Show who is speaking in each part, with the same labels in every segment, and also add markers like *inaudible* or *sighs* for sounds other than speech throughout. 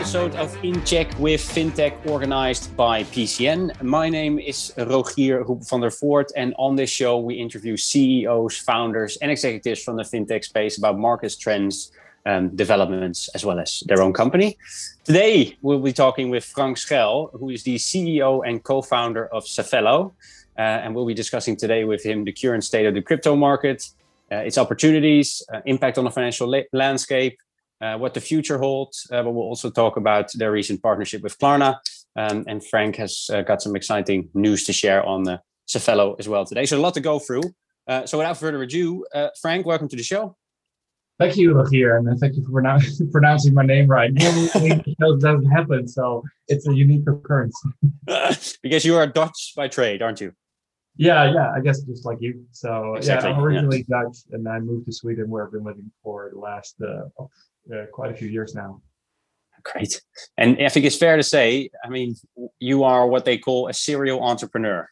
Speaker 1: episode of In Check with FinTech organized by PCN. My name is Rogier Hoep van der Voort, and on this show, we interview CEOs, founders, and executives from the FinTech space about market trends, um, developments, as well as their own company. Today, we'll be talking with Frank Schuil, who is the CEO and co founder of Safello. Uh, and we'll be discussing today with him the current state of the crypto market, uh, its opportunities, uh, impact on the financial la- landscape, uh, what the future holds. Uh, but we'll also talk about their recent partnership with Klarna. Um, and Frank has uh, got some exciting news to share on the Safello as well today. So a lot to go through. Uh, so without further ado, uh, Frank, welcome to the show.
Speaker 2: Thank you, Rogier, and thank you for pronou- *laughs* pronouncing my name right. *laughs* Normally, doesn't happen, so it's a unique occurrence. *laughs*
Speaker 1: because you are Dutch by trade, aren't you?
Speaker 2: Yeah, yeah, I guess just like you. So exactly, yeah, I'm originally yeah. Dutch, and I moved to Sweden, where I've been living for the last uh, uh, quite a few years now.
Speaker 1: Great. And I think it's fair to say, I mean, you are what they call a serial entrepreneur.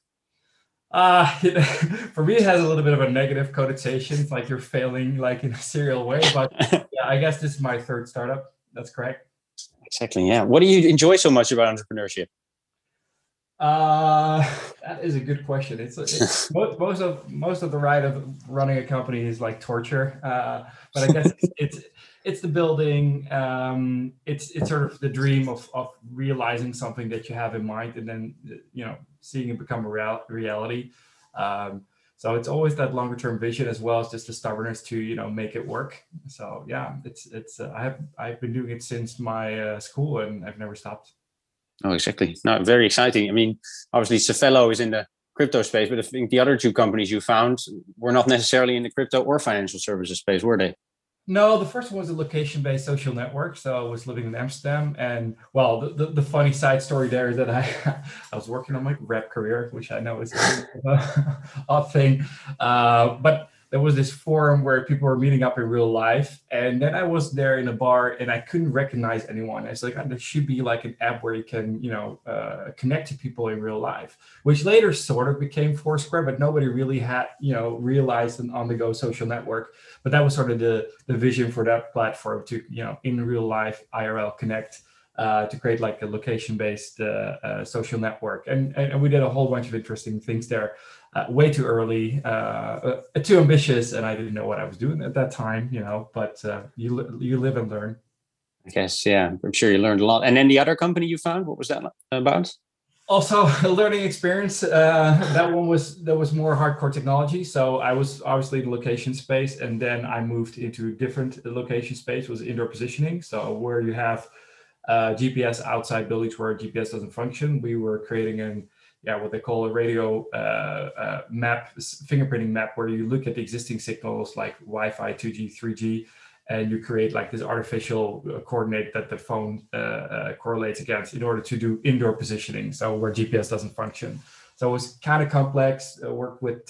Speaker 2: Uh, *laughs* for me, it has a little bit of a negative connotation. It's like you're failing like in a serial way. But *laughs* yeah, I guess this is my third startup. That's correct.
Speaker 1: Exactly. Yeah. What do you enjoy so much about entrepreneurship?
Speaker 2: Uh, that is a good question. It's, it's *laughs* most, most of most of the ride of running a company is like torture. Uh, but I guess it's, *laughs* it's it's the building um, it's it's sort of the dream of of realizing something that you have in mind and then you know seeing it become a real, reality um, so it's always that longer term vision as well as just the stubbornness to you know make it work so yeah it's it's uh, i have i've been doing it since my uh, school and i've never stopped
Speaker 1: oh exactly. No very exciting. I mean obviously Safello is in the crypto space but i think the other two companies you found were not necessarily in the crypto or financial services space were they?
Speaker 2: No, the first one was a location-based social network. So I was living in Amsterdam, and well, the, the, the, funny side story there is that I *laughs* I was working on my rep career, which I know is an *laughs* odd thing, uh, but there was this forum where people were meeting up in real life and then i was there in a bar and i couldn't recognize anyone. It's like there should be like an app where you can you know uh, connect to people in real life which later sort of became foursquare but nobody really had you know realized an on the go social network. But that was sort of the the vision for that platform to you know in real life irl connect uh, to create like a location based uh, uh, social network. And, and we did a whole bunch of interesting things there uh, way too early, uh, uh, too ambitious, and I didn't know what I was doing at that time. You know, but uh, you you live and learn.
Speaker 1: I guess, yeah, I'm sure you learned a lot. And then the other company you found, what was that about?
Speaker 2: Also, *laughs* a learning experience. Uh, that one was that was more hardcore technology. So I was obviously in the location space, and then I moved into different location space. Was indoor positioning. So where you have uh, GPS outside buildings where GPS doesn't function, we were creating an yeah, what they call a radio uh, uh, map, fingerprinting map, where you look at the existing signals like Wi-Fi, 2G, 3G, and you create like this artificial uh, coordinate that the phone uh, uh, correlates against in order to do indoor positioning. So where GPS doesn't function. So it was kind of complex. I worked with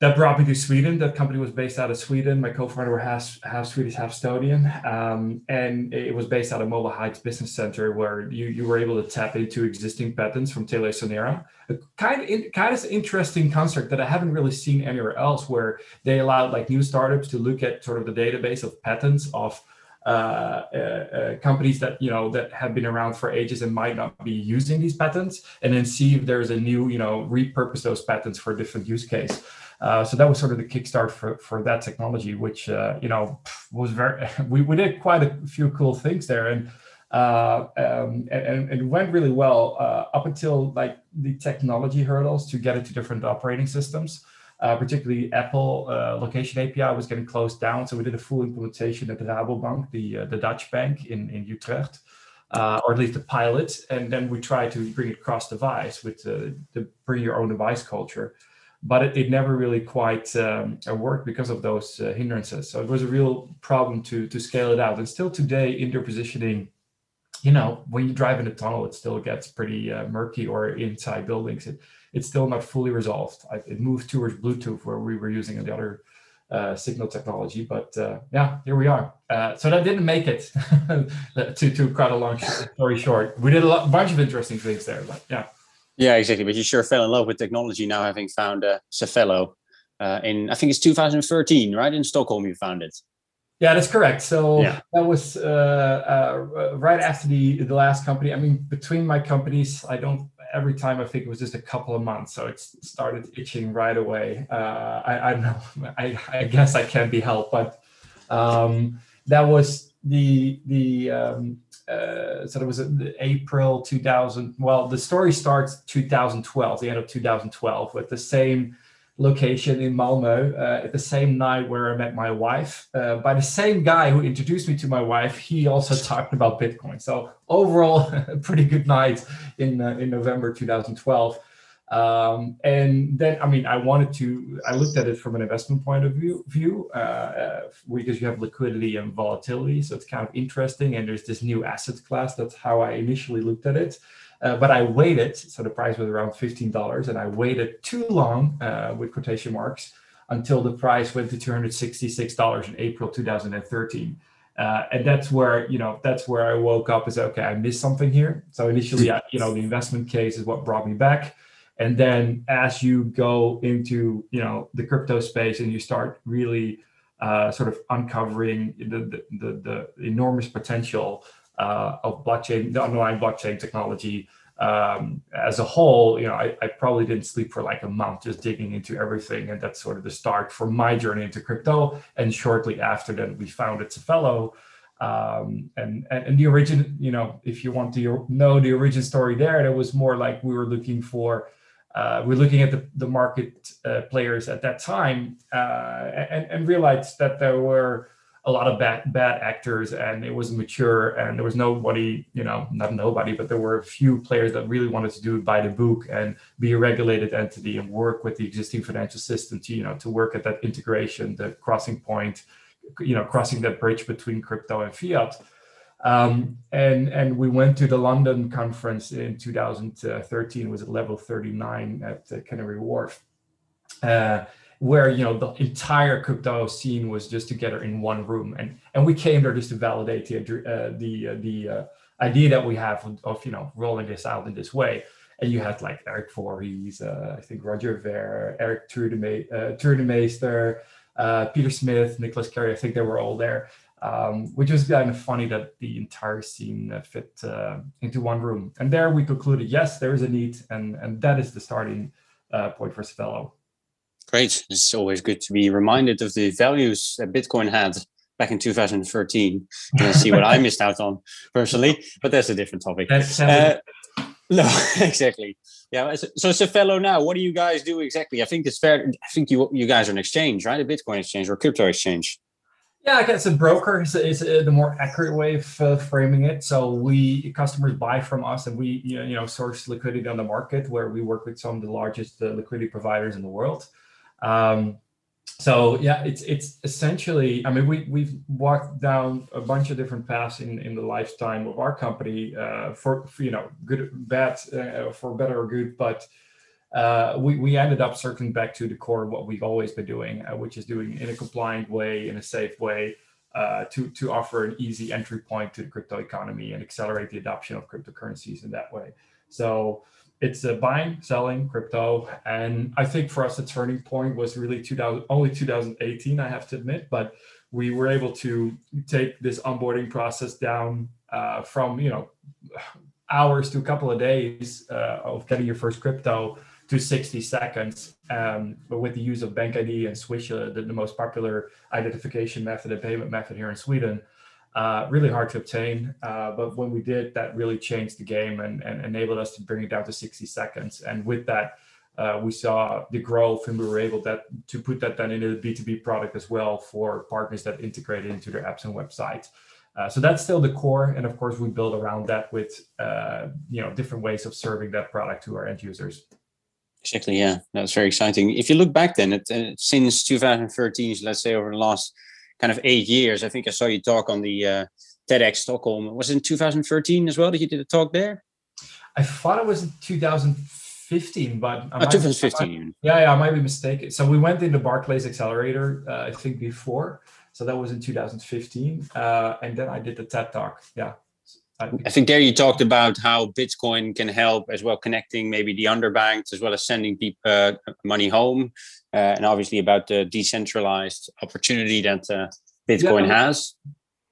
Speaker 2: that brought me to Sweden. That company was based out of Sweden. My co-founder was half, half Swedish, half Estonian, um, and it was based out of Mobile Heights Business Center, where you, you were able to tap into existing patents from TeliaSonera. A kind of in, kind of interesting construct that I haven't really seen anywhere else, where they allowed like new startups to look at sort of the database of patents of uh, uh, uh, companies that you know that have been around for ages and might not be using these patents, and then see if there's a new you know repurpose those patents for a different use case. Uh, so that was sort of the kickstart for, for that technology, which uh, you know *laughs* was very. *laughs* We, we did quite a few cool things there, and uh, um, and, and, it went really well uh, up until like the technology hurdles to get into different operating systems. Uh, particularly Apple uh, location API was getting closed down, so we did a full implementation at Rabobank, the the Dutch bank in in Utrecht. or at least a pilot, and then we tried to bring it cross device with the bring your own device culture but it, it never really quite um, worked because of those uh, hindrances. So it was a real problem to to scale it out. And still today, indoor positioning, you know, when you drive in a tunnel, it still gets pretty uh, murky, or inside buildings, it, it's still not fully resolved. I, it moved towards Bluetooth, where we were using the other uh, signal technology. But uh, yeah, here we are. Uh, so that didn't make it *laughs* to to cut a long story short. We did a lot, bunch of interesting things there, but yeah.
Speaker 1: Yeah, exactly. But you sure fell in love with technology now, having found uh, Safello uh, in I think it's 2013, right? In Stockholm, you found it.
Speaker 2: Yeah, that's correct. So yeah. that was uh, uh, right after the the last company. I mean, between my companies, I don't. Every time I think it was just a couple of months, so it started itching right away. Uh, I, I don't know. I, I guess I can't be helped, but um, that was the the um, uh, so it was April 2000. Well, the story starts 2012, the end of 2012, with the same location in Malmö uh, at the same night where I met my wife uh, by the same guy who introduced me to my wife. He also *laughs* talked about Bitcoin. So overall, *laughs* a pretty good night in uh, in November 2012. Um, and then, I mean, I wanted to. I looked at it from an investment point of view, view uh, uh, because you have liquidity and volatility, so it's kind of interesting. And there's this new asset class. That's how I initially looked at it. Uh, but I waited, so the price was around $15, and I waited too long uh, with quotation marks until the price went to $266 in April 2013. Uh, and that's where you know that's where I woke up said, okay, I missed something here. So initially, I, you know, the investment case is what brought me back. And then as you go into you know the crypto space and you start really uh, sort of uncovering the the, the, the enormous potential uh, of blockchain, the underlying blockchain technology um, as a whole, you know, I, I, probably didn't sleep for like a month just digging into everything, and that's sort of the start for my journey into crypto. And shortly after that, we founded Safello. Um, and, and and the origin, you know, if you want to know the origin story there, that was more like we were looking for uh, we're looking at the, the market uh, players at that time uh, and, and realized that there were a lot of bad bad actors and it was mature and there was nobody you know not nobody but there were a few players that really wanted to do it by the book and be a regulated entity and work with the existing financial system to you know to work at that integration the crossing point you know crossing that bridge between crypto and fiat um, and and we went to the London conference in 2013 it was at level 39 at Canary Wharf uh, where you know the entire crypto scene was just together in one room, and and we came there just to validate the uh, the uh, the uh, idea that we have of, of, you know rolling this out in this way. And you had like Erik Voorhees, uh, I think Roger Ver, Eric Tuur Demeester, uh, uh, Peter Smith, Nicolas Cary. I think they were all there. Um, which was kind of funny that the entire scene uh, fit uh, into one room. And there we concluded, yes, there is a need, and and that is the starting uh, point for Safello.
Speaker 1: Great. It's always good to be reminded of the values that Bitcoin had back in 2013 and see what I missed out on personally, but that's a different topic. Uh, no, *laughs* exactly. Yeah. So, Safello now, what do you guys do exactly? I think it's fair. I think you you guys are an exchange, right? A Bitcoin exchange or crypto exchange.
Speaker 2: Yeah, I guess a broker is, is the more accurate way of uh, framing it. So we customers buy from us, and we you know, you know source liquidity on the market, where we work with some of the largest uh, liquidity providers in the world. Um, so yeah, it's it's essentially. I mean, we we've walked down a bunch of different paths in in the lifetime of our company uh, for, for, you know good, bad, uh, for better or good, but. Uh, we, we ended up circling back to the core of what we've always been doing, uh, which is doing in a compliant way, in a safe way, uh, to, to offer an easy entry point to the crypto economy and accelerate the adoption of cryptocurrencies in that way. So it's buying, selling crypto. And I think for us, the turning point was really 2000, only 2018, I have to admit, but we were able to take this onboarding process down uh, from, you know, hours to a couple of days uh, of getting your first crypto to 60 seconds. Um, but with the use of Bank ID and Swish, uh, the, the, most popular identification method and payment method here in Sweden, uh, really hard to obtain. Uh, but when we did, that really changed the game and, and enabled us to bring it down to 60 seconds. And with that, uh, we saw the growth and we were able that to put that then into the B2B product as well for partners that integrate into their apps and websites. Uh, so that's still the core. And of course, we build around that with uh, you know different ways of serving that product to our end users.
Speaker 1: Exactly. Yeah, that's very exciting. If you look back then, it, uh, since 2013, let's say over the last kind of eight years. I think I saw you talk on the uh, TEDx Stockholm. Was it in 2013 as well that you did a talk there?
Speaker 2: I thought it was in 2015, but
Speaker 1: I oh, 2015.
Speaker 2: yeah, yeah, I might be mistaken. So we went in the Barclays Accelerator, uh, I think before. So that was in 2015, uh, and then I did the TED Talk. Yeah.
Speaker 1: I think there you talked about how Bitcoin can help as well, connecting maybe the underbanked as well as sending people uh, money home, uh, and obviously about the decentralized opportunity that uh, Bitcoin yeah, has?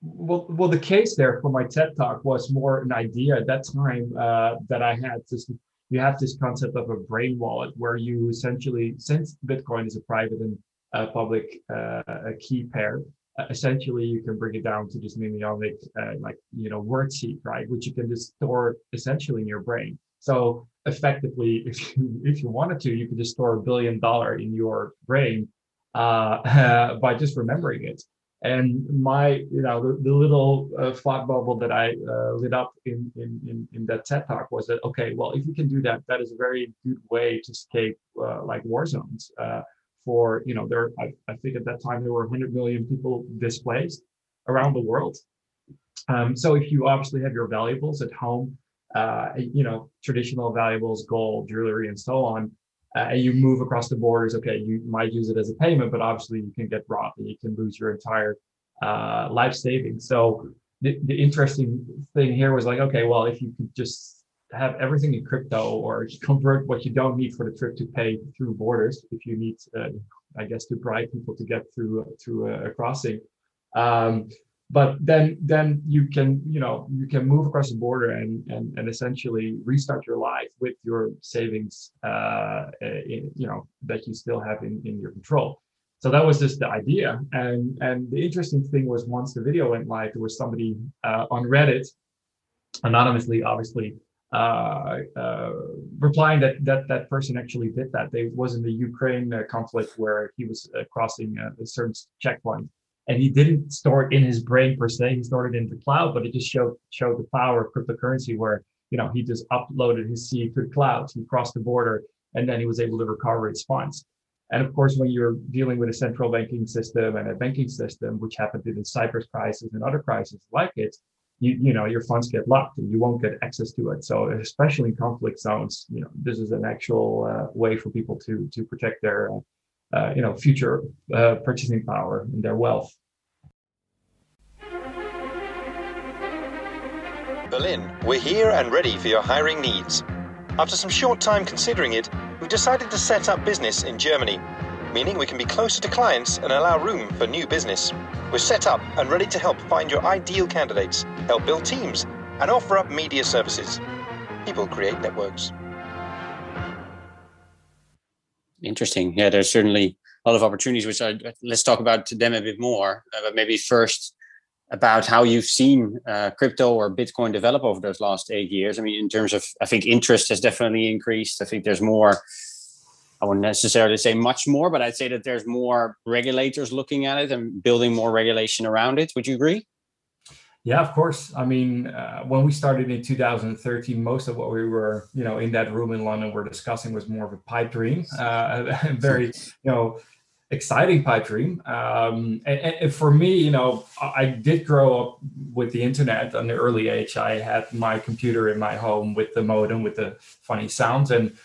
Speaker 2: Well, well, the case there for my TED talk was more an idea at that time uh, that I had. This, you have this concept of a brain wallet where you essentially, since Bitcoin is a private and uh, public uh, key pair, essentially you can bring it down to this mnemonic, uh, like you know, word seed, right, which you can just store essentially in your brain. So effectively, *laughs* if you if you wanted to, you could just store a billion dollar in your brain uh, *laughs* by just remembering it. And my, you know, the, the little uh, thought bubble that I uh, lit up in, in, in in that TED talk was that okay, well, if you can do that, that is a very good way to escape uh, like war zones. For you know, there, I, I think at that time there were 100 million people displaced around the world. Um, so if you obviously have your valuables at home, uh, you know, traditional valuables, gold, jewelry, and so on, uh, and you move across the borders, okay, you might use it as a payment, but obviously you can get robbed and you can lose your entire uh, life savings. So the, the interesting thing here was like, okay, well, if you could just have everything in crypto or convert what you don't need for the trip to pay through borders, if you need, uh, I guess, to bribe people to get through through a, a crossing, um, but then then you can you know you can move across the border and and, and essentially restart your life with your savings uh, in, you know that you still have in, in your control. So that was just the idea. And and the interesting thing was once the video went live there was somebody uh, on reddit anonymously obviously uh, uh, replying that that that person actually did that. They was in the Ukraine uh, conflict where he was uh, crossing a certain checkpoint, and he didn't store it in his brain per se. He stored it in the cloud, but it just showed showed the power of cryptocurrency where you know he just uploaded his seed to the cloud, he crossed the border, and then he was able to recover his funds. And of course, when you're dealing with a central banking system and a banking system, which happened in the Cyprus crisis and other crises like it, you, you know your funds get locked and you won't get access to it. So especially in conflict zones, you know this is an actual uh, way for people to to protect their uh, uh, you know, future uh, purchasing power and their wealth.
Speaker 3: Berlin, we're here and ready for your hiring needs. After some short time considering it, we've decided to set up business in Germany, meaning we can be closer to clients and allow room for new business. We're set up and ready to help find your ideal candidates, help build teams, and offer up media services. People create networks.
Speaker 1: Interesting. Yeah, there's certainly a lot of opportunities, which I let's talk about them a bit more. Uh, but maybe first about how you've seen uh, crypto or Bitcoin develop over those last eight years. I mean, in terms of, I think interest has definitely increased. I think there's more. I wouldn't necessarily say much more, but I'd say that there's more regulators looking at it and building more regulation around it. Would you agree?
Speaker 2: Yeah, of course. I mean, uh, when we started in 2013, most of what we were, you know, in that room in London, were discussing was more of a pipe dream, uh, *laughs* a very, you know, exciting pipe dream. Um, and, and, for me, you know, I did grow up with the internet on the early age. I had my computer in my home with the modem with the funny sounds and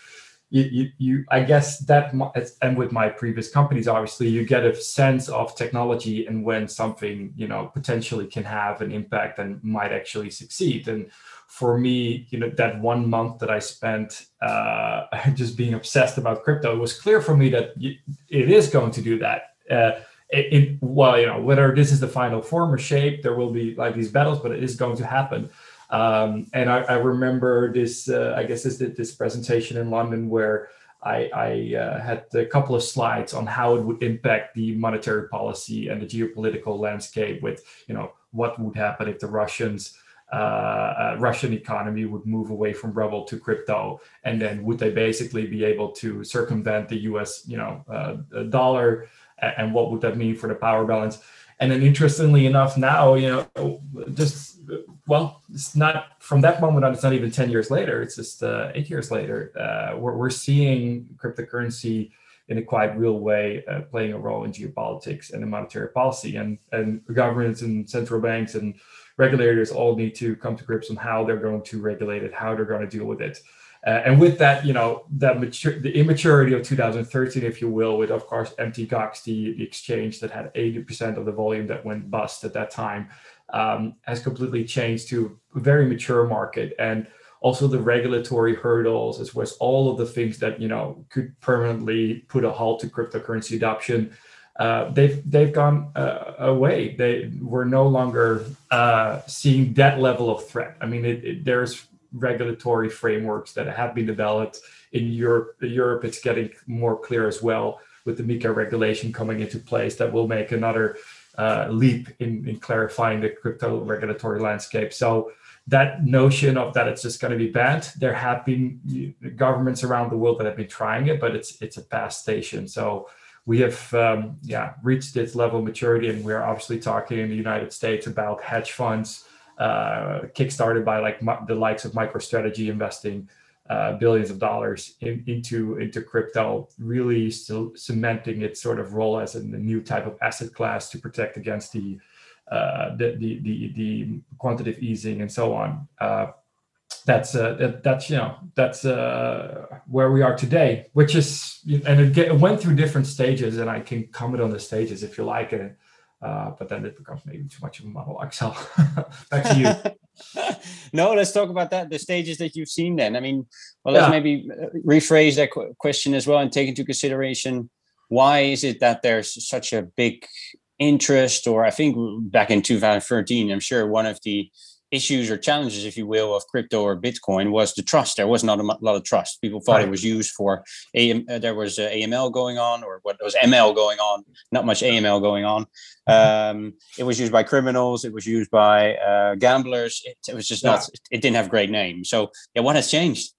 Speaker 2: you, you, you, I guess that, and with my previous companies, obviously, you get a sense of technology and when something, you know, potentially can have an impact and might actually succeed. And for me, you know, that one month that I spent uh, *laughs* just being obsessed about crypto, it was clear for me that it is going to do that. Uh, it, it, well, you know, whether this is the final form or shape, there will be like these battles, but it is going to happen. Um, and I, I, remember this, uh, I guess this this presentation in London where I, I uh, had a couple of slides on how it would impact the monetary policy and the geopolitical landscape with, you know, what would happen if the Russians uh, uh, Russian economy would move away from ruble to crypto, and then would they basically be able to circumvent the U.S. you know uh, dollar, and what would that mean for the power balance? And then interestingly enough, now you know just well, it's not from that moment on. It's not even ten years later. It's just uh, eight years later. Uh, we're we're seeing cryptocurrency in a quite real way uh, playing a role in geopolitics and in monetary policy, and and governments and central banks and regulators all need to come to grips on how they're going to regulate it, how they're going to deal with it. Uh, and with that, you know, that mature, the immaturity of 2013, if you will, with of course Mt. Gox, the, the exchange that had 80% of the volume that went bust at that time, um, has completely changed to a very mature market and also the regulatory hurdles as well as all of the things that you know could permanently put a halt to cryptocurrency adoption uh, they've they've gone uh, away. They we're no longer uh, seeing that level of threat. I mean, it, it, there's regulatory frameworks that have been developed in Europe. Europe, it's getting more clear as well with the MiCA regulation coming into place that will make another uh, leap in, in clarifying the crypto regulatory landscape. So that notion of that it's just going to be banned, there have been governments around the world that have been trying it, but it's it's a past station. So we have um, yeah reached this level of maturity, and we're obviously talking in the United States about hedge funds uh, kickstarted by like the likes of MicroStrategy investing uh, billions of dollars in, into into crypto, really still cementing its sort of role as a, new type of asset class to protect against the uh, the, the, the the quantitative easing and so on. Uh, that's uh, that, that's you know that's uh, where we are today, which is and it, get, it, went through different stages, and I can comment on the stages if you like it. But then it becomes maybe too much of a monologue. So *laughs* back to
Speaker 1: you. *laughs* *laughs* no, let's talk about that. The stages that you've seen. Then, I mean, well, let's yeah. maybe uh, rephrase that question as well and take into consideration why is it that there's such a big interest, or I think back in 2013, I'm sure one of the issues or challenges, if you will, of crypto or Bitcoin was the trust. There was not a lot of trust. People thought right. it was used for AM, uh, there was uh, AML going on, or what was ML going on. Not much AML going on. Um, it was used by criminals. It was used by uh, gamblers. It, it, was just yeah. not. It didn't have great name. So yeah, what has changed?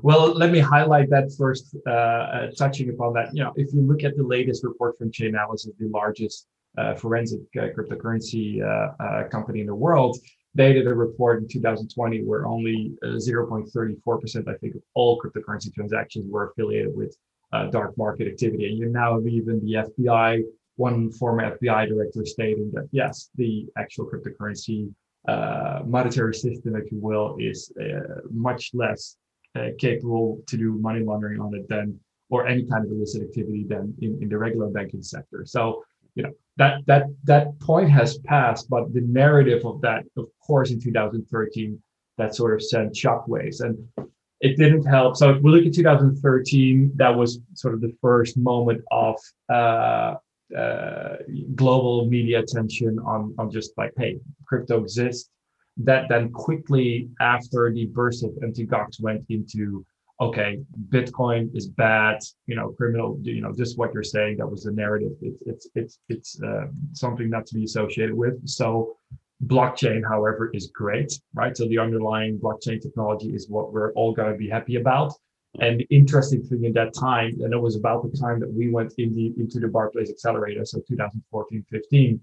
Speaker 2: Well, let me highlight that first, uh, uh, touching upon that. You know, if you look at the latest report from Chainalysis, the largest uh, forensic uh, cryptocurrency uh, uh, company in the world, they did a report in 2020 where only uh, 0.34%, I think, of all cryptocurrency transactions were affiliated with uh, dark market activity. And you now have even the FBI, one former FBI director stating that yes, the actual cryptocurrency uh, monetary system, if you will, is much less uh, capable to do money laundering on it than or any kind of illicit activity than in, in the regular banking sector. So you know that that that point has passed, but the narrative of that, of course, in 2013, that sort of sent shockwaves, and it didn't help. So if we look at 2013, that was sort of the first moment of uh, uh, global media attention on on just like, hey, crypto exists that then quickly after the burst of Mt. Gox went into okay bitcoin is bad you know criminal you know just what you're saying that was the narrative. It's it's it's it's uh, something not to be associated with. So blockchain however is great right? So the underlying blockchain technology is what we're all going to be happy about. And the interesting thing in that time and it was about the time that we went in the, into the barclays accelerator so 2014 15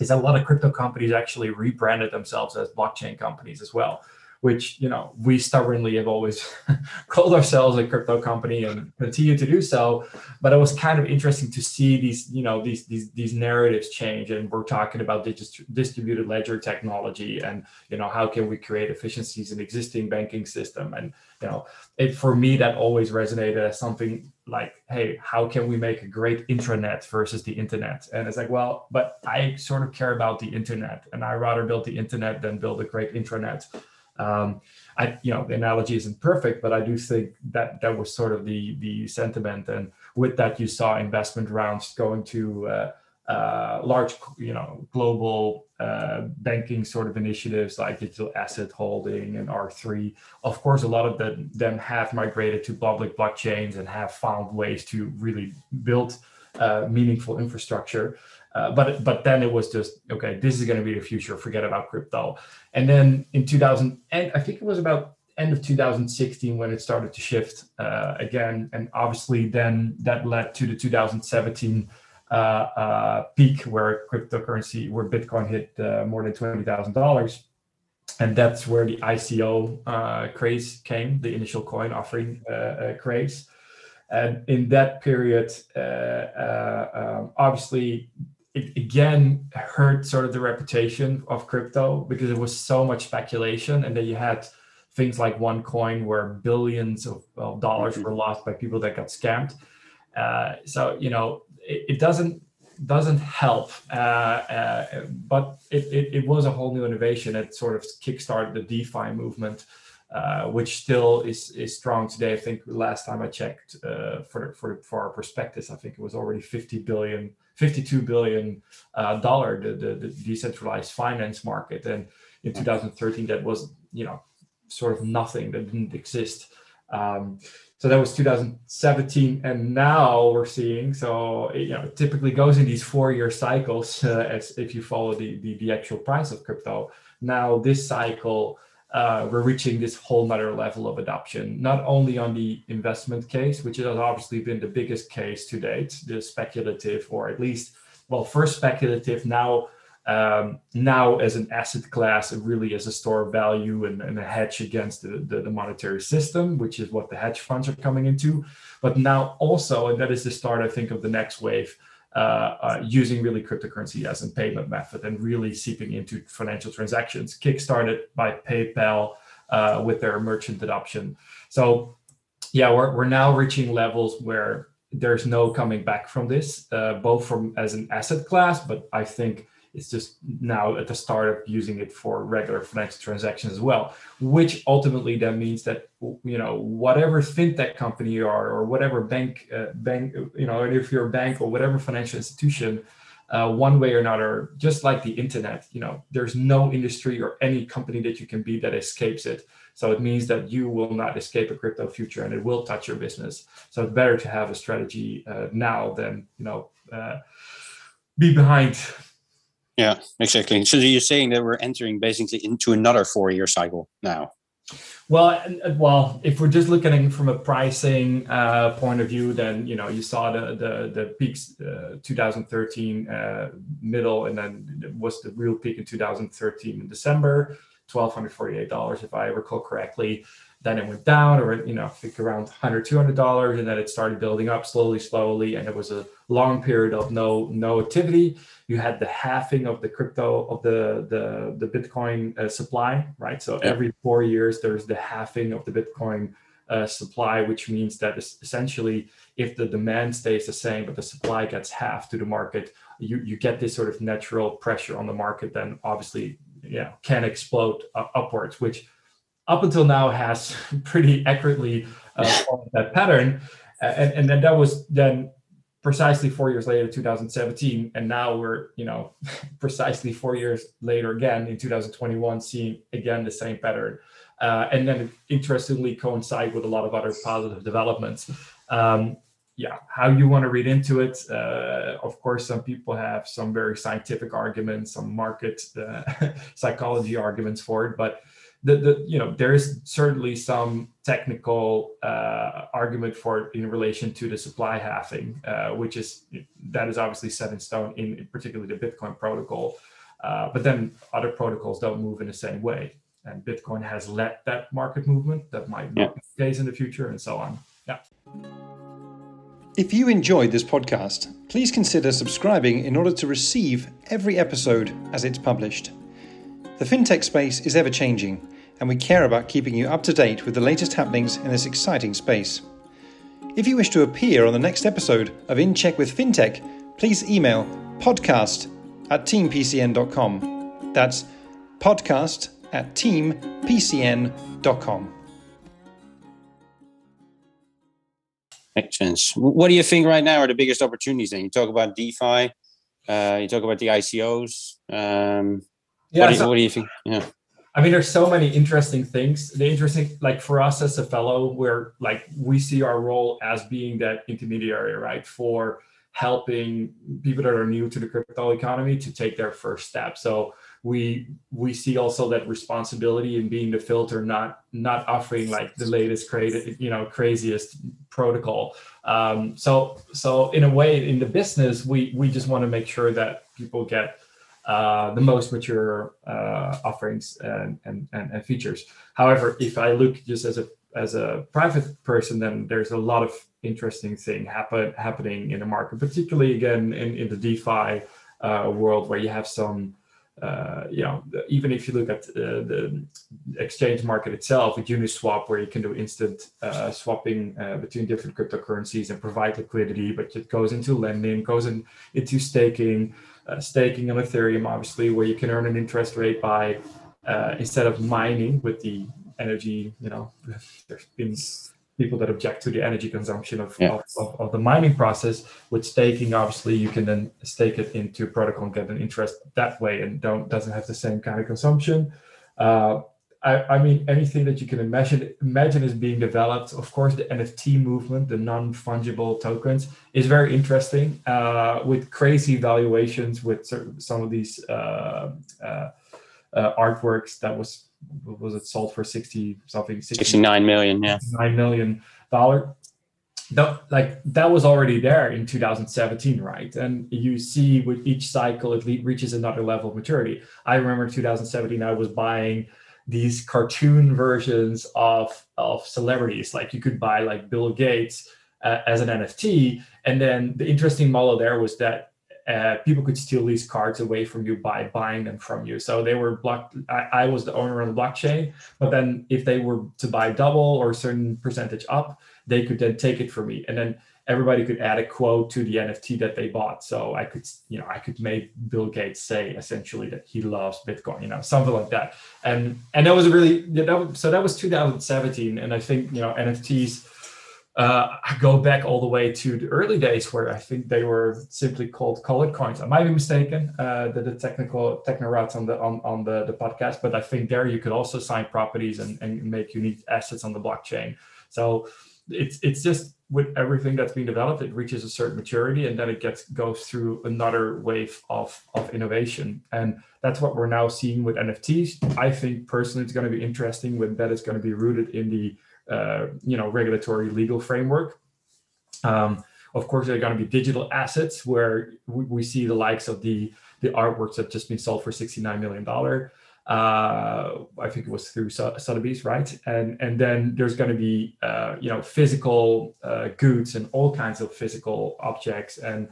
Speaker 2: is a lot of crypto companies actually rebranded themselves as blockchain companies as well which you know we stubbornly have always *laughs* called ourselves a crypto company and continue to do so. But it was kind of interesting to see these you know these these these narratives change. And we're talking about distributed ledger technology and you know how can we create efficiencies in existing banking system? And you know it for me that always resonated as something like hey how can we make a great intranet versus the internet? And it's like well but i sort of care about the internet and i rather build the internet than build a great intranet um, I, you know, the analogy isn't perfect, but I do think that that was sort of the the sentiment. And with that, you saw investment rounds going to uh, uh, large, you know, global uh, banking sort of initiatives like digital asset holding and R3. Of course, a lot of the, them have migrated to public blockchains and have found ways to really build uh, meaningful infrastructure. Uh, but but then it was just okay. This is going to be the future. Forget about crypto. And then in 2000, and I think it was about end of 2016 when it started to shift uh, again. And obviously, then that led to the 2017 uh, uh, peak where cryptocurrency, where Bitcoin hit uh, more than twenty thousand dollars. And that's where the ICO craze came, the initial coin offering craze. And in that period, uh, uh, um, obviously, it again hurt sort of the reputation of crypto because it was so much speculation and then you had things like OneCoin where billions of, of dollars mm-hmm. were lost by people that got scammed uh, so you know it, it doesn't doesn't help uh, uh, but it, it, it, was a whole new innovation it sort of kickstarted the defi movement uh, which still is is strong today. I think last time I checked uh, for for for our prospectus, I think it was already 50 billion, 52 billion uh, dollar the, the, the decentralized finance market, and in 2013 that was you know sort of nothing that didn't exist. Um, so that was 2017, and now we're seeing. So you know, it typically goes in these four-year cycles. Uh, *laughs* as if you follow the, the the actual price of crypto. Now this cycle, uh, we're reaching this whole nother level of adoption. Not only on the investment case, which has obviously been the biggest case to date, the speculative, or at least, well, first speculative, now um, now as an asset class really as a store of value and, and a hedge against the, the, the, monetary system, which is what the hedge funds are coming into. But now also, and that is the start, I think, of the next wave, using really cryptocurrency as a payment method and really seeping into financial transactions, kickstarted by PayPal uh, with their merchant adoption. So yeah, we're, we're now reaching levels where there's no coming back from this, uh, both from as an asset class, but I think it's just now at the start of using it for regular financial transactions as well, which ultimately then means that you know whatever fintech company you are or whatever bank uh, bank you know and if you're a bank or whatever financial institution, uh, one way or another, just like the internet, you know there's no industry or any company that you can be that escapes it. So it means that you will not escape a crypto future and it will touch your business. So it's better to have a strategy uh, now than you know uh, be behind
Speaker 1: yeah, exactly. So you're saying that we're entering basically into another four-year cycle now.
Speaker 2: Well, well, if we're just looking from a pricing uh, point of view, then you know you saw the the the peaks, uh, 2013 uh, middle, and then was the real peak in 2013 in December, 1,248 dollars if I recall correctly then it went down or you know i think around 100 200 dollars and then it started building up slowly slowly and it was a long period of no no activity you had the halving of the crypto of the the the bitcoin uh, supply right so yeah. every four years there's the halving of the bitcoin uh, supply which means that essentially if the demand stays the same but the supply gets half to the market you you get this sort of natural pressure on the market then obviously yeah can explode uh, upwards which up until now has *laughs* pretty accurately uh, followed that pattern. And, and then that was then precisely four years later, 2017. And now we're, you know, *laughs* precisely four years later again in 2021, seeing again the same pattern. Uh, and then interestingly coincide with a lot of other positive developments. Um, yeah, how you want to read into it. Uh, of course, some people have some very scientific arguments, some market uh, *laughs* psychology arguments for it, but the, the you know there is certainly some technical uh, argument for it in relation to the supply halving, uh, which is that is obviously set in stone in particularly the Bitcoin protocol. Uh, but then other protocols don't move in the same way, and Bitcoin has led that market movement. That might not yeah. be the case in the future, and so on. Yeah.
Speaker 4: If you enjoyed this podcast, please consider subscribing in order to receive every episode as it's published. The fintech space is ever changing and we care about keeping you up to date with the latest happenings in this exciting space. If you wish to appear on the next episode of In Check with FinTech, please email podcast at teampcn.com. That's podcast at teampcn.com.
Speaker 1: Makes sense. What do you think right now are the biggest opportunities then? You talk about DeFi, uh, you talk about the ICOs. Um, yeah, what, do you, what do you think? Yeah.
Speaker 2: I mean, there's so many interesting things. The interesting, like for us as Safello, where like we see our role as being that intermediary, right, for helping people that are new to the crypto economy to take their first step. So we we see also that responsibility in being the filter, not not offering like the latest crazy, you know, craziest protocol. Um, so so in a way, in the business, we we just want to make sure that people get uh, the most mature uh, offerings and, and, and, features. However, if I look just as a as a private person, then there's a lot of interesting thing happen happening in the market, particularly again in, in the DeFi uh, world where you have some. Uh, you know, even if you look at uh, the exchange market itself with Uniswap, where you can do instant uh, swapping uh, between different cryptocurrencies and provide liquidity, but it goes into lending, goes in, into staking, uh, staking on Ethereum, obviously, where you can earn an interest rate by uh, instead of mining with the energy. You know, *laughs* there's been people that object to the energy consumption of, yeah. of, of, of, the mining process. With staking, obviously, you can then stake it into a protocol and get an interest that way, and don't doesn't have the same kind of consumption. Uh, I, I, mean, anything that you can imagine imagine is being developed. Of course, the NFT movement, the non-fungible tokens, is very interesting uh, with crazy valuations. With some of these uh, uh, uh artworks that was was it sold for 60 something
Speaker 1: 69 million yeah
Speaker 2: 9 million dollar that like that was already there in 2017 right and you see with each cycle it le- reaches another level of maturity i remember 2017 i was buying these cartoon versions of of celebrities like you could buy like bill gates uh, as an nft and then the interesting model there was that uh, people could steal these cards away from you by buying them from you. So they were blocked. I, I, was the owner on the blockchain, but then if they were to buy double or a certain percentage up, they could then take it from me. And then everybody could add a quote to the NFT that they bought. So I could, you know, I could make Bill Gates say essentially that he loves Bitcoin, you know, something like that. And and that was really that, so that was 2017. And I think you know NFTs uh, I go back all the way to the early days where I think they were simply called colored coins. I might be mistaken, uh, the, the technical techno routes on the on, on the, the podcast, but I think there you could also sign properties and, and make unique assets on the blockchain. So it's it's just with everything that's being developed, it reaches a certain maturity and then it gets goes through another wave of, of innovation. And that's what we're now seeing with NFTs. I think personally it's going to be interesting when that is going to be rooted in the uh, you know regulatory legal framework. Um, of course, there are going to be digital assets where we, we, see the likes of the the artworks that just been sold for sixty nine million dollar. Uh, I think it was through Sotheby's, right? And and then there's going to be uh, you know physical uh, goods and all kinds of physical objects and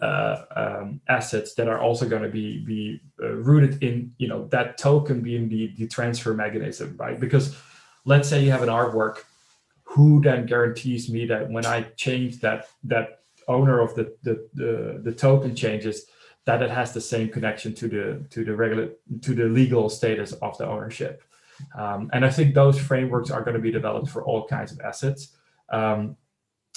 Speaker 2: uh, um, assets that are also going to be be uh, rooted in you know that token being the the transfer mechanism, right? Because let's say you have an artwork who then guarantees me that when i change that that owner of the the the, the token changes that it has the same connection to the to the regular to the legal status of the ownership um, and i think those frameworks are going to be developed for all kinds of assets um,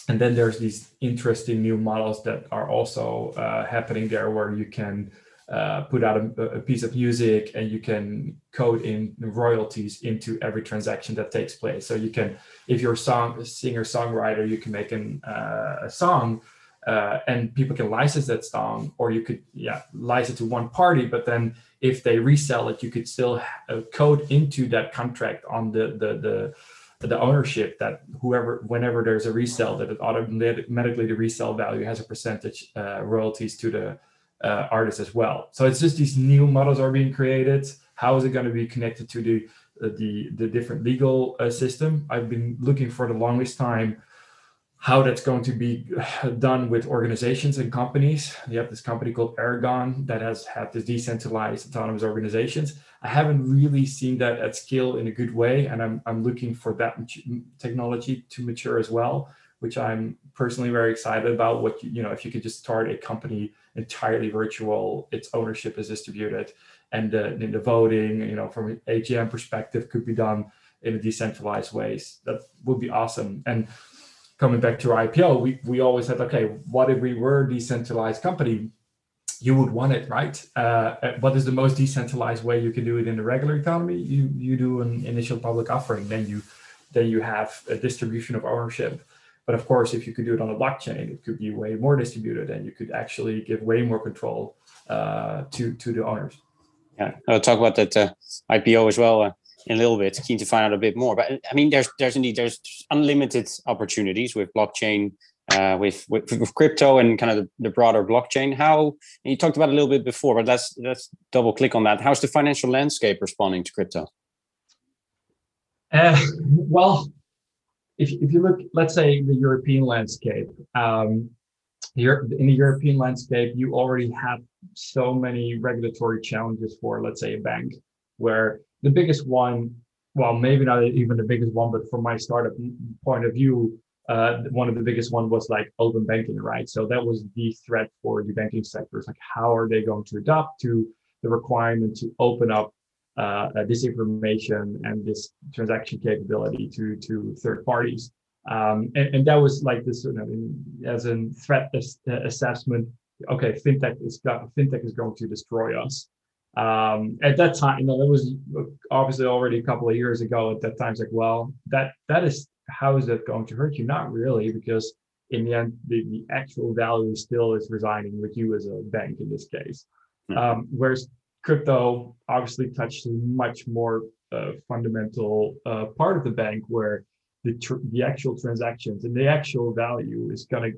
Speaker 2: and then there's these interesting new models that are also uh, happening there where you can uh, put out a, a, piece of music and you can code in royalties into every transaction that takes place. So you can, if you're a song singer songwriter, you can make an, uh, a song uh, and people can license that song, or you could yeah license to one party. But then if they resell it, you could still uh, code into that contract on the the the the ownership that whoever whenever there's a resale that it automatically the resale value has a percentage uh, royalties to the uh, artists as well. So it's just these new models are being created. How is it going to be connected to the the the different legal uh, system? I've been looking for the longest time how that's going to be *sighs* done with organizations and companies. You have this company called Aragon that has had this decentralized autonomous organizations. I haven't really seen that at scale in a good way, and I'm I'm looking for that technology to mature as well, which I'm personally very excited about. What you, you know, if you could just start a company entirely virtual. Its ownership is distributed, and the, the voting, you know, from an AGM perspective, could be done in a decentralized ways. That would be awesome. And coming back to our IPO, we we always said, okay, what if we were a decentralized company? You would want it, right? Uh, what is the most decentralized way you can do it in the regular economy? You you do an initial public offering, then you then you have a distribution of ownership but of course, if you could do it on a blockchain, it could be way more distributed, and you could actually give way more control uh, to to the owners.
Speaker 1: Yeah, I'll talk about that uh, IPO as well uh, in a little bit. Keen to find out a bit more, but I mean, there's there's indeed there's unlimited opportunities with blockchain, uh, with, with, with crypto and kind of the, the broader blockchain. How you talked about a little bit before, but let's let's double click on that. How's the financial landscape responding to crypto?
Speaker 2: Uh, well, if, if you look, let's say the European landscape, um, here in the European landscape, you already have so many regulatory challenges for, let's say, a bank, where the biggest one, well, maybe not even the biggest one, but from my startup point of view, uh, one of the biggest one was like open banking, right? So that was the threat for the banking sector. It's like, how are they going to adapt to the requirement to open up uh, this information and this transaction capability to to third parties. Um, and, and, that was like this, you know, as a threat as, uh, assessment. Okay, fintech is fintech is going to destroy us. Um, at that time, you know, that was obviously already a couple of years ago. At that time, it's like, well, that that is how is that going to hurt you? Not really, because in the end, the, the actual value still is residing with you as a bank in this case. Mm-hmm. Um, whereas crypto obviously touches a much more uh, fundamental uh, part of the bank where the, tr- the actual transactions and the actual value is gonna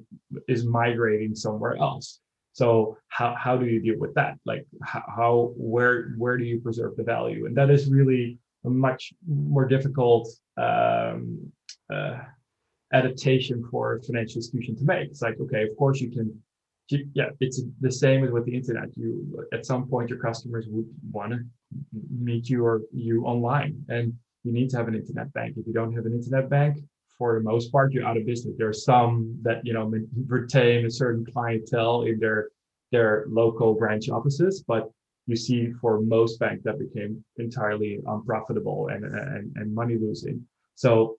Speaker 2: is migrating somewhere else. So how, how do you deal with that? Like how, where where do you preserve the value? And that is really a much more difficult um, uh, adaptation for a financial institution to make. It's like okay, of course you can. Yeah, it's the same as with the internet. You at some point your customers would want to meet you or you online, and you need to have an internet bank. If you don't have an internet bank, for the most part, you're out of business. There are some that you know retain a certain clientele in their their local branch offices, but you see for most banks that became entirely unprofitable and and, and money losing. So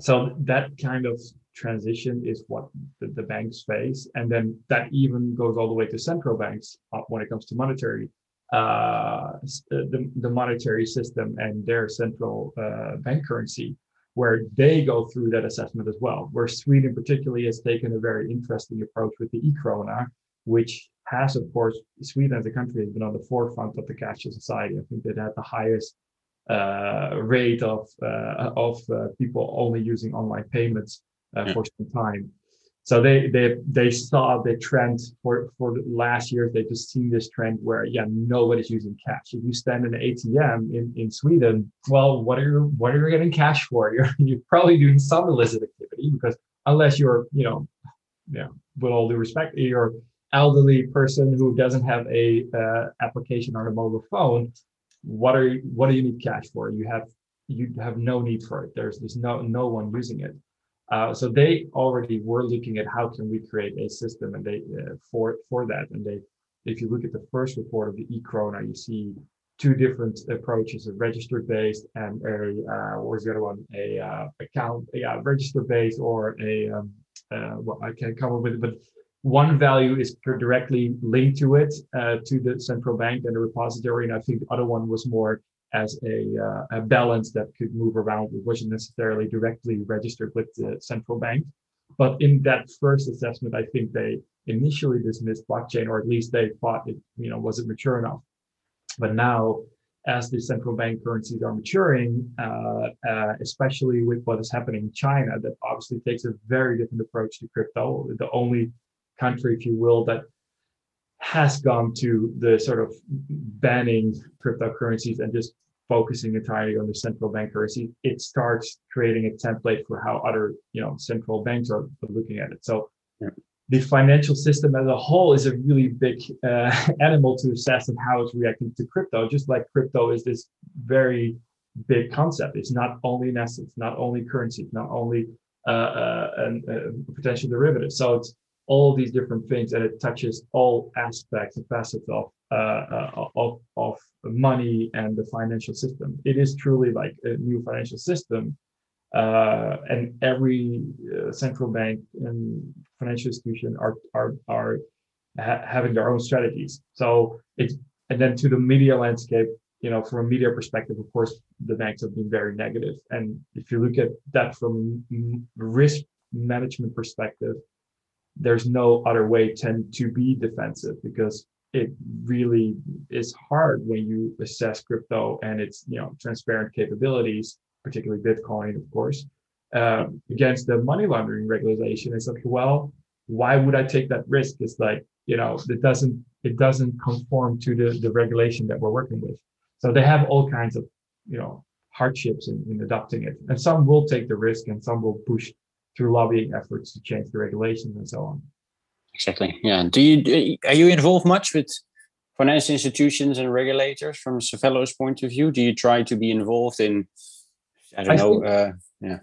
Speaker 2: so that kind of transition is what the, the banks face, and then that even goes all the way to central banks uh, when it comes to monetary uh, the, the monetary system and their central uh, bank currency, where they go through that assessment as well. Where Sweden, particularly, has taken a very interesting approach with the e-krona, which has, of course, Sweden as a country has been on the forefront of the cashless society. I think they had the highest uh, rate of uh, of uh, people only using online payments uh, for some time so they they they saw the trend for for last years they've just seen this trend where yeah nobody's using cash. If you stand in an atm in, in sweden well what are you what are you getting cash for? *laughs* You're you're probably doing some illicit activity because unless you're you know yeah with all due respect you're elderly person who doesn't have a uh, application on a mobile phone what are you, what do you need cash for? You have you have no need for it. There's there's no no one using it uh, so they already were looking at how can we create a system and they uh, for for that. And they, if you look at the first report of the e-krona, you see two different approaches: a register-based and a uh, what was the other one? A uh, account, yeah, register based or a um, uh, well, I can't come up with it, but one value is directly linked to it uh, to the central bank and the repository, and I think the other one was more as a, uh, a balance that could move around. It wasn't necessarily directly registered with the central bank. But in that first assessment, I think they initially dismissed blockchain, or at least they thought it you know wasn't mature enough. But now, as the central bank currencies are maturing, uh, uh, especially with what is happening in China, that obviously takes a very different approach to crypto. The only country, if you will, that has gone to the sort of banning cryptocurrencies and just focusing entirely on the central bank currency, it starts creating a template for how other you know central banks are looking at it. So yeah. the financial system as a whole is a really big uh, *laughs* animal to assess and how it's reacting to crypto. Just like crypto is this very big concept. It's not only an asset, it's not only currency, it's not only uh, uh, a potential derivative. So it's all these different things and it touches all aspects and facets of uh, uh, of of money and the financial system. It is truly like a new financial system uh, and every uh, central bank and financial institution are are are ha- having their own strategies. So it's and then to the media landscape you know from a media perspective of course the banks have been very negative. And if you look at that from risk management perspective there's no other way tend to be defensive because it really is hard when you assess crypto and its you know transparent capabilities, particularly Bitcoin, of course, uh, against the money laundering regulation. It's like, well, why would I take that risk? It's like you know it doesn't it doesn't conform to the the regulation that we're working with. So they have all kinds of you know hardships in, in adopting it, and some will take the risk, and some will push through lobbying efforts to change the regulations and so on.
Speaker 1: Exactly. Yeah. Do you are you involved much with financial institutions and regulators from Safello's point of view? Do you try to be involved in? I don't I know. Think, uh, yeah.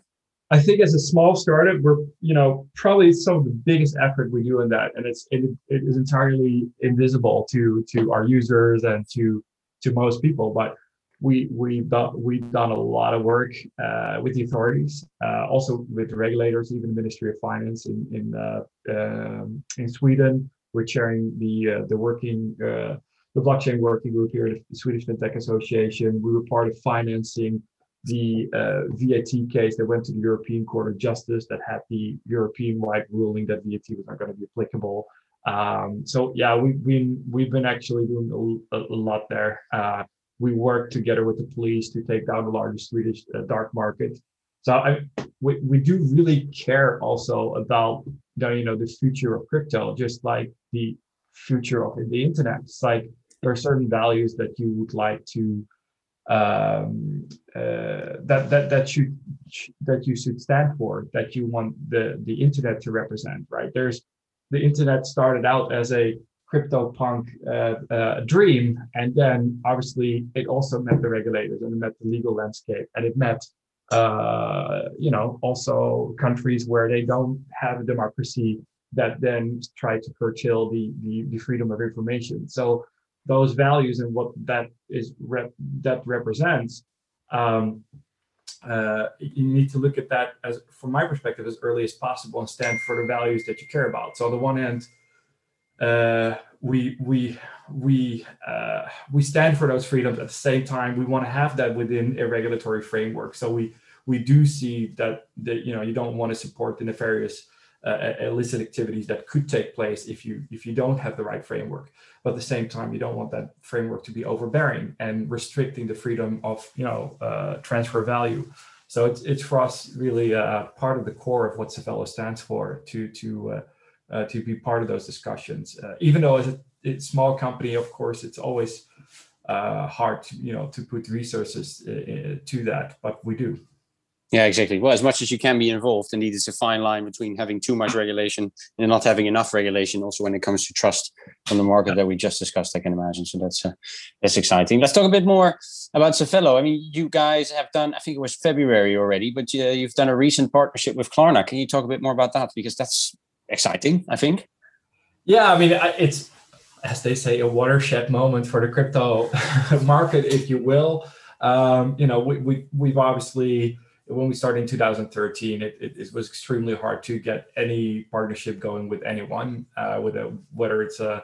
Speaker 2: I think as a small startup, we're you know probably some of the biggest effort we do in that, and it's it, it is entirely invisible to to our users and to to most people. But we we've done we've done a lot of work uh, with the authorities, uh, also with regulators, even the Ministry of Finance in in uh, um, in Sweden. We're chairing the uh, the working uh, the blockchain working group here at the Swedish FinTech Association. We were part of financing the uh, VAT case that went to the European Court of Justice that had the European-wide ruling that VAT was not going to be applicable. Um, so yeah, we've been we've been actually doing a, a lot there. We work together with the police to take down the largest Swedish uh, dark market. So I, we, we do really care also about the you know the future of crypto, just like the future of the internet. It's like there are certain values that you would like to um, uh, that that that should that you should stand for, that you want the the internet to represent. Right? There's the internet started out as a crypto punk uh, uh, dream. And then obviously it also met the regulators and it met the legal landscape and it met, uh, you know, also countries where they don't have a democracy that then try to curtail the, the, the freedom of information. So those values and what that is rep- that represents, um, uh, you need to look at that as, from my perspective, as early as possible and stand for the values that you care about. So on the one hand, uh, we we we uh, we stand for those freedoms. At the same time, we want to have that within a regulatory framework. So we we do see that that you know you don't want to support the nefarious uh, illicit activities that could take place if you if you don't have the right framework. But at the same time, you don't want that framework to be overbearing and restricting the freedom of you know uh, transfer value. So it's it's for us really uh, part of the core of what Safello stands for to to uh, to be part of those discussions. Uh, even though as a, a, small company, of course, it's always uh, hard to you know to put resources uh, uh, to that, but we do.
Speaker 1: Yeah, exactly. Well, as much as you can be involved, indeed, it's a fine line between having too much regulation and not having enough regulation. Also, when it comes to trust from the market that we just discussed, I can imagine. So that's uh, that's exciting. Let's talk a bit more about Safello. I mean, you guys have done, I think it was February already, but uh, you've done a recent partnership with Klarna. Can you talk a bit more about that? Because that's exciting, I think.
Speaker 2: Yeah, I mean, it's as they say, a watershed moment for the crypto *laughs* market, if you will. Um, you know, we, we we've obviously when we started in 2013, it, it, it, was extremely hard to get any partnership going with anyone, uh, with a whether it's a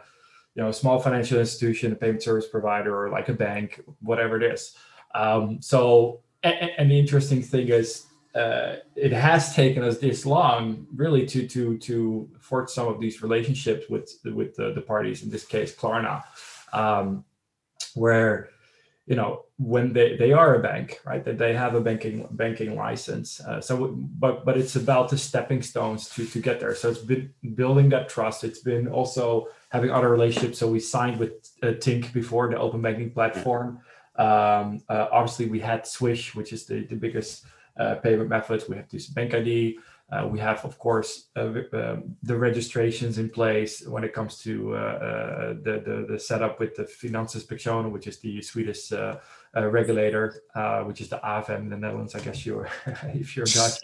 Speaker 2: you know a small financial institution, a payment service provider, or like a bank, whatever it is. Um, so, and, and the interesting thing is uh, it has taken us this long really to to to forge some of these relationships with with the, the parties in this case Klarna um, where you know when they they are a bank right that they have a banking banking license uh, so but but it's about the stepping stones to to get there. So it's been building that trust. It's been also having other relationships. So we signed with uh, tink before the open banking platform. Um, uh, obviously we had swish which is the the biggest payment methods. We have this bank ID. Uh, we have, of course, uh, um, the registrations in place when it comes to the, the, the setup with the Finansinspektionen, which is the Swedish regulator, which is the AFM in the Netherlands. I guess you're *laughs* if you're Dutch.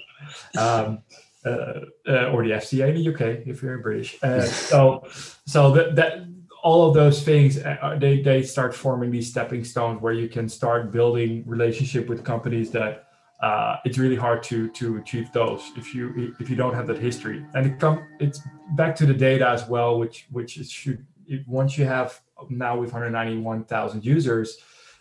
Speaker 2: Um, uh, uh, or the FCA in the UK if you're British. Uh, so, so that, that all of those things they they start forming these stepping stones where you can start building relationship with companies that uh, it's really hard to to achieve those if you if you don't have that history. And it come it's back to the data as well, which which is should once you have now with 191,000 users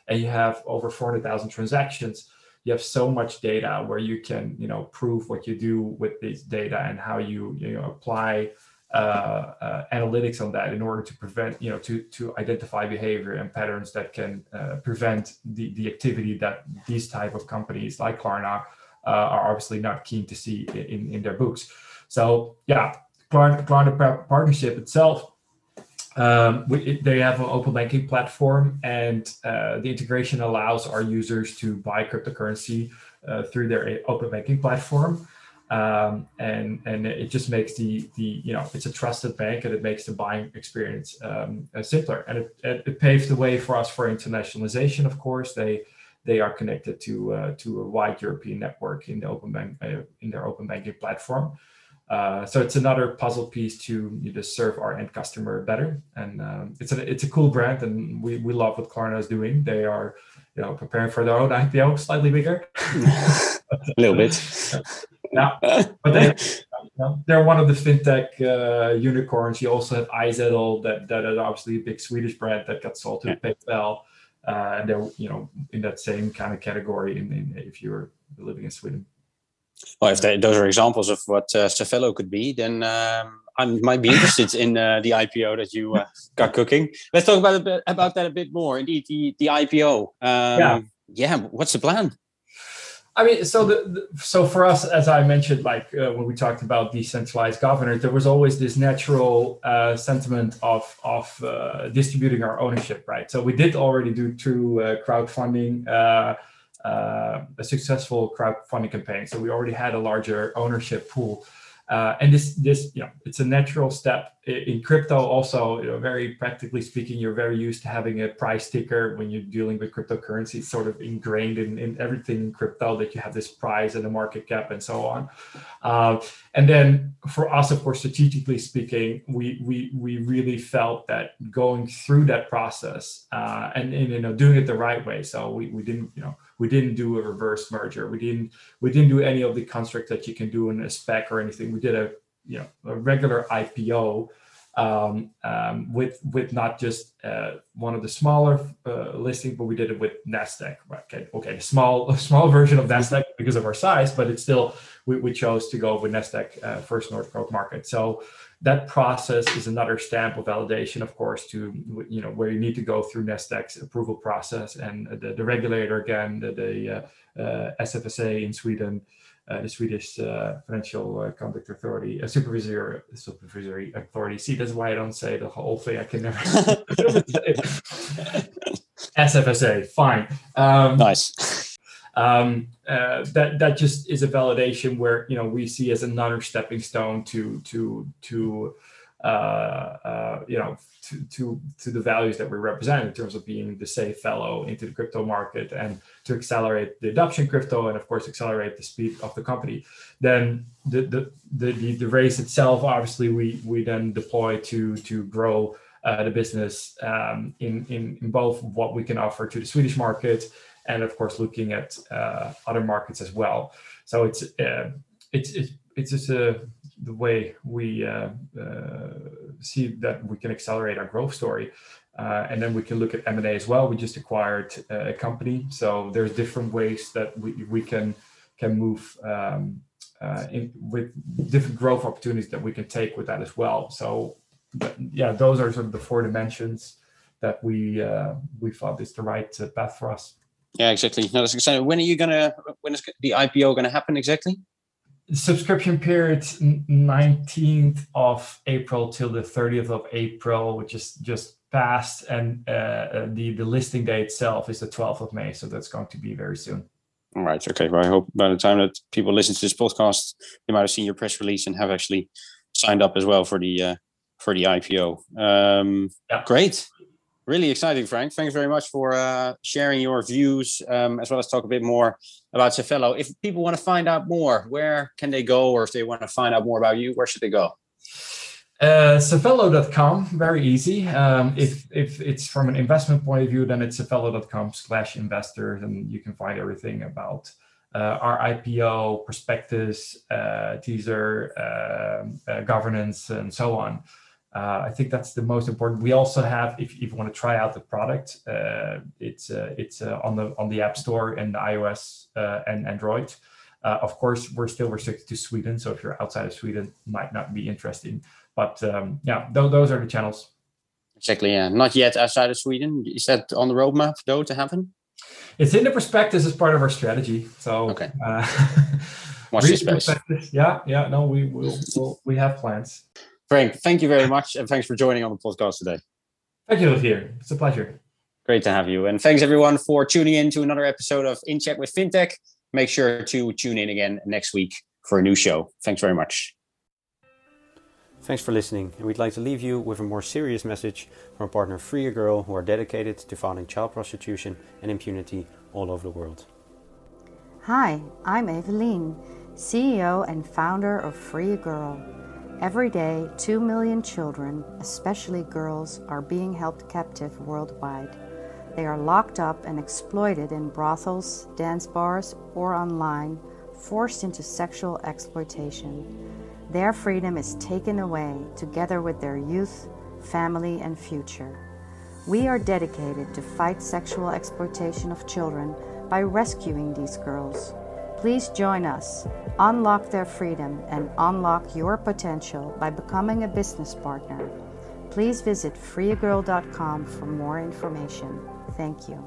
Speaker 2: and you have over 400,000 transactions, you have so much data where you can you know prove what you do with this data and how you you know apply analytics on that in order to prevent, you know, to to identify behavior and patterns that can uh, prevent the the activity that these type of companies like Klarna uh, are obviously not keen to see in in their books. So yeah, Klarna, Klarna partnership itself. Um, we, they have an open banking platform, and uh, the integration allows our users to buy cryptocurrency uh, through their open banking platform um, and and it just makes the the you know it's a trusted bank and it makes the buying experience um, uh, simpler. And it, it, it, paved the way for us for internationalization of course. They they are connected to uh, to a wide European network in the open bank uh, in their open banking platform. Uh, so it's another puzzle piece to you know, serve our end customer better, and um, it's a it's a cool brand, and we, we love what Klarna is doing. They are you know preparing for their own IPO, slightly bigger, *laughs*
Speaker 1: a little bit. *laughs*
Speaker 2: yeah, but they you know, they're one of the fintech uh, unicorns. You also have iZettle, that that is obviously a big Swedish brand that got sold to yeah. PayPal, uh, and they're you know in that same kind of category. In, in if you're living in Sweden.
Speaker 1: Well, if they, those are examples of what uh, could be, then um, I might be interested in uh, the IPO that you uh, got cooking. Let's talk about a bit, about that a bit more. Indeed, the the IPO. Um, yeah. Yeah. What's the plan?
Speaker 2: I mean, so the, the, so for us, as I mentioned, like uh, when we talked about decentralized governance, there was always this natural uh, sentiment of of uh, distributing our ownership, right? So we did already do through uh, crowdfunding uh, uh, a successful crowdfunding campaign. So we already had a larger ownership pool. Uh, and this, this, you know, it's a natural step in crypto. Also, you know, very practically speaking, you're very used to having a price ticker when you're dealing with cryptocurrency. It's sort of ingrained in, in everything in crypto that you have this price and a market cap and so on. Uh, and then for us, of course, strategically speaking, we we we really felt that going through that process uh, and, and you know doing it the right way. So we we didn't you know we didn't do a reverse merger. We didn't we didn't do any of the construct that you can do in a SPAC or anything. We did a you know a regular IPO um, um, with with not just uh, one of the smaller uh, listings, but we did it with Nasdaq. Okay, okay, small small version of Nasdaq because of our size, but it's still we, we chose to go with Nasdaq uh, First North Growth Market. So that process is another stamp of validation, of course, to you know where you need to go through Nasdaq's approval process and the, the regulator again, the, the uh, uh, SFSA in Sweden, uh, the Swedish uh, Financial uh, Conduct Authority, a supervisory supervisory authority. See, that's why I don't say the whole thing. I can never. *laughs* *laughs* SFSA, fine.
Speaker 1: Um, nice
Speaker 2: um, uh, that that just is a validation where you know we see as another stepping stone to to to uh, uh, you know to, to to the values that we represent in terms of being the safe fellow into the crypto market and to accelerate the adoption crypto and of course accelerate the speed of the company. Then the the the, the, race itself obviously we we then deploy to to grow uh, the business um, in, in in both what we can offer to the Swedish market and of course looking at uh, other markets as well. So it's uh, it's it's just uh, the way we uh, uh, see that we can accelerate our growth story. Uh, and then we can look at M&A as well. We just acquired a company, so there's different ways that we, we can can move um, in, with different growth opportunities that we can take with that as well. So, but, yeah, those are sort of the four dimensions that we we thought is the right path for us.
Speaker 1: Yeah, exactly. No, that's exciting. When are you gonna? When is the IPO gonna happen exactly?
Speaker 2: Subscription period 19th of April till the 30th of April, which is just passed, and uh, uh, the the listing day itself is the 12th of May. So that's going to be very soon.
Speaker 1: All right. Okay. Well, I hope by the time that people listen to this podcast, they might have seen your press release and have actually signed up as well for the uh, for the IPO. Um, yeah. Great really exciting, Frank. Thanks very much for uh, sharing your views um, as well as talk a bit more about Safello. If people want to find out more, where can they go? Or if they want to find out more about you, where should they go?
Speaker 2: Uh, Safello.com, very easy. Um, if if it's from an investment point of view, then it's investors, and you can find everything about uh, our IPO, prospectus, uh, teaser, um, uh, governance, and so on. Uh, I think that's the most important. We also have, if, if you want to try out the product, uh, it's uh, it's uh, on the on the App Store and iOS uh, and Android. Uh, of course, we're still restricted to Sweden, so if you're outside of Sweden, might not be interesting. But um, yeah, th- those are the channels.
Speaker 1: Exactly. Yeah, not yet outside of Sweden. Is that on the roadmap though to happen?
Speaker 2: It's in the prospectus as part of our strategy. So
Speaker 1: okay. *laughs*
Speaker 2: Watch this space. Yeah, yeah. No, we will. We'll, we have plans.
Speaker 1: Frank, thank you very much. And thanks for joining on the podcast today.
Speaker 2: Thank you, here. It's a pleasure.
Speaker 1: Great to have you. And thanks everyone for tuning in to another episode of In Check with FinTech. Make sure to tune in again next week for a new show. Thanks very much. Thanks for listening, and we'd like to leave you with a more serious message from our partner Free a Girl, who are dedicated to fighting child prostitution and impunity all over the world.
Speaker 5: Hi, I'm Evelyn CEO and founder of Free a Girl. Every day, 2 million children, especially girls, are being held captive worldwide. They are locked up and exploited in brothels, dance bars, or online, forced into sexual exploitation. Their freedom is taken away together with their youth, family, and future. We are dedicated to fight sexual exploitation of children by rescuing these girls. Please join us, unlock their freedom, and unlock your potential by becoming a business partner. Please visit freeagirl.com for more information. Thank you.